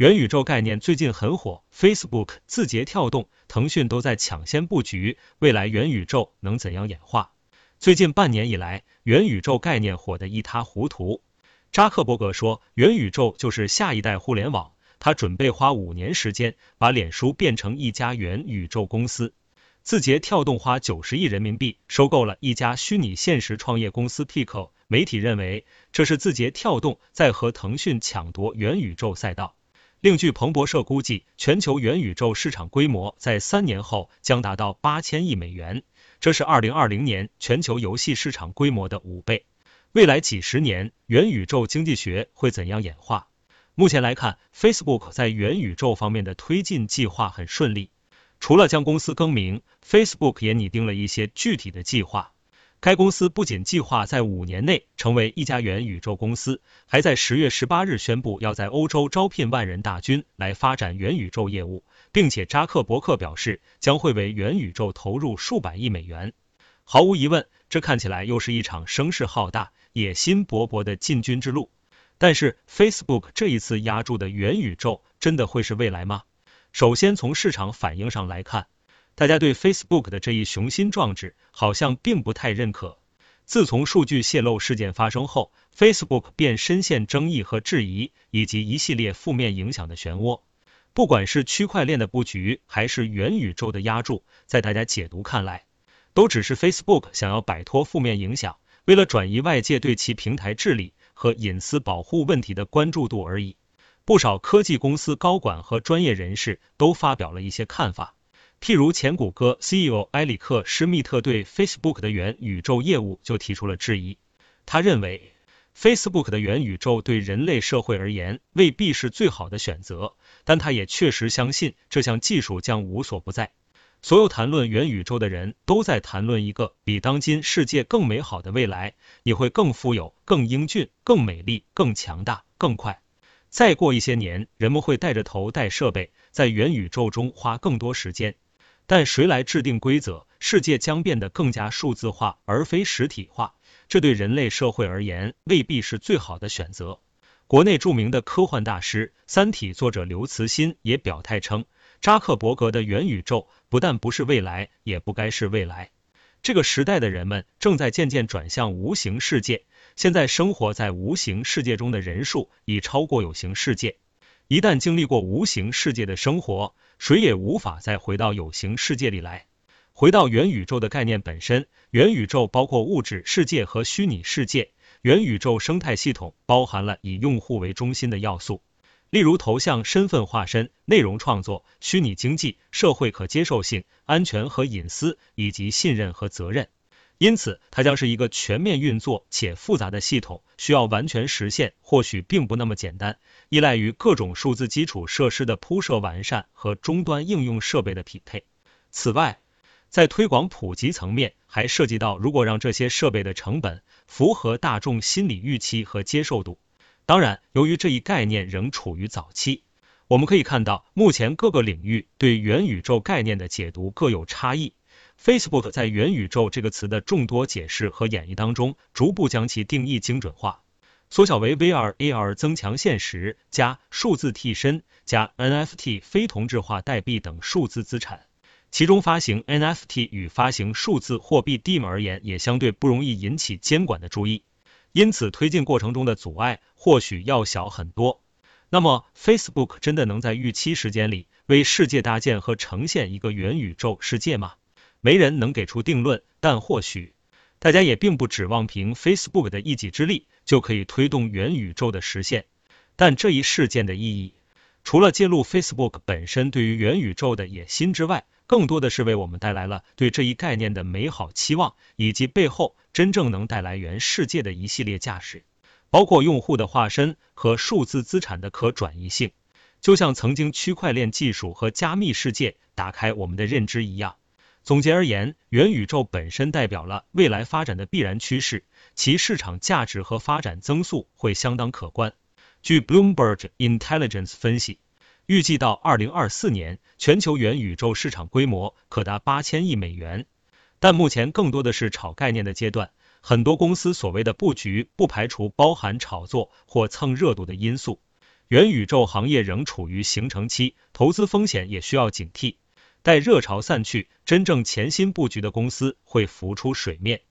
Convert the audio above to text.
元宇宙概念最近很火，Facebook、字节跳动、腾讯都在抢先布局，未来元宇宙能怎样演化？最近半年以来，元宇宙概念火得一塌糊涂。扎克伯格说，元宇宙就是下一代互联网，他准备花五年时间把脸书变成一家元宇宙公司。字节跳动花九十亿人民币收购了一家虚拟现实创业公司 Pico，媒体认为这是字节跳动在和腾讯抢夺元宇宙赛道。另据彭博社估计，全球元宇宙市场规模在三年后将达到八千亿美元，这是二零二零年全球游戏市场规模的五倍。未来几十年，元宇宙经济学会怎样演化？目前来看，Facebook 在元宇宙方面的推进计划很顺利，除了将公司更名，Facebook 也拟定了一些具体的计划。该公司不仅计划在五年内成为一家元宇宙公司，还在十月十八日宣布要在欧洲招聘万人大军来发展元宇宙业务，并且扎克伯克表示将会为元宇宙投入数百亿美元。毫无疑问，这看起来又是一场声势浩大、野心勃勃的进军之路。但是，Facebook 这一次压住的元宇宙真的会是未来吗？首先从市场反应上来看。大家对 Facebook 的这一雄心壮志好像并不太认可。自从数据泄露事件发生后，Facebook 便深陷争议和质疑，以及一系列负面影响的漩涡。不管是区块链的布局，还是元宇宙的压注，在大家解读看来，都只是 Facebook 想要摆脱负面影响，为了转移外界对其平台治理和隐私保护问题的关注度而已。不少科技公司高管和专业人士都发表了一些看法。譬如前谷歌 CEO 埃里克施密特对 Facebook 的元宇宙业务就提出了质疑。他认为 Facebook 的元宇宙对人类社会而言未必是最好的选择，但他也确实相信这项技术将无所不在。所有谈论元宇宙的人都在谈论一个比当今世界更美好的未来，你会更富有、更英俊、更美丽、更强大、更快。再过一些年，人们会带着头戴设备，在元宇宙中花更多时间。但谁来制定规则？世界将变得更加数字化而非实体化，这对人类社会而言未必是最好的选择。国内著名的科幻大师、三体作者刘慈欣也表态称，扎克伯格的元宇宙不但不是未来，也不该是未来。这个时代的人们正在渐渐转向无形世界，现在生活在无形世界中的人数已超过有形世界。一旦经历过无形世界的生活，谁也无法再回到有形世界里来。回到元宇宙的概念本身，元宇宙包括物质世界和虚拟世界。元宇宙生态系统包含了以用户为中心的要素，例如头像、身份化身、内容创作、虚拟经济、社会可接受性、安全和隐私，以及信任和责任。因此，它将是一个全面运作且复杂的系统，需要完全实现，或许并不那么简单，依赖于各种数字基础设施的铺设完善和终端应用设备的匹配。此外，在推广普及层面，还涉及到如果让这些设备的成本符合大众心理预期和接受度。当然，由于这一概念仍处于早期，我们可以看到，目前各个领域对元宇宙概念的解读各有差异。Facebook 在元宇宙这个词的众多解释和演绎当中，逐步将其定义精准化，缩小为 VR、AR 增强现实加数字替身加 NFT 非同质化代币等数字资产。其中发行 NFT 与发行数字货币 DeM 而言，也相对不容易引起监管的注意，因此推进过程中的阻碍或许要小很多。那么，Facebook 真的能在预期时间里为世界搭建和呈现一个元宇宙世界吗？没人能给出定论，但或许大家也并不指望凭 Facebook 的一己之力就可以推动元宇宙的实现。但这一事件的意义，除了揭露 Facebook 本身对于元宇宙的野心之外，更多的是为我们带来了对这一概念的美好期望，以及背后真正能带来元世界的一系列价值，包括用户的化身和数字资产的可转移性，就像曾经区块链技术和加密世界打开我们的认知一样。总结而言，元宇宙本身代表了未来发展的必然趋势，其市场价值和发展增速会相当可观。据 Bloomberg Intelligence 分析，预计到二零二四年，全球元宇宙市场规模可达八千亿美元。但目前更多的是炒概念的阶段，很多公司所谓的布局不排除包含炒作或蹭热度的因素。元宇宙行业仍处于形成期，投资风险也需要警惕。待热潮散去，真正潜心布局的公司会浮出水面。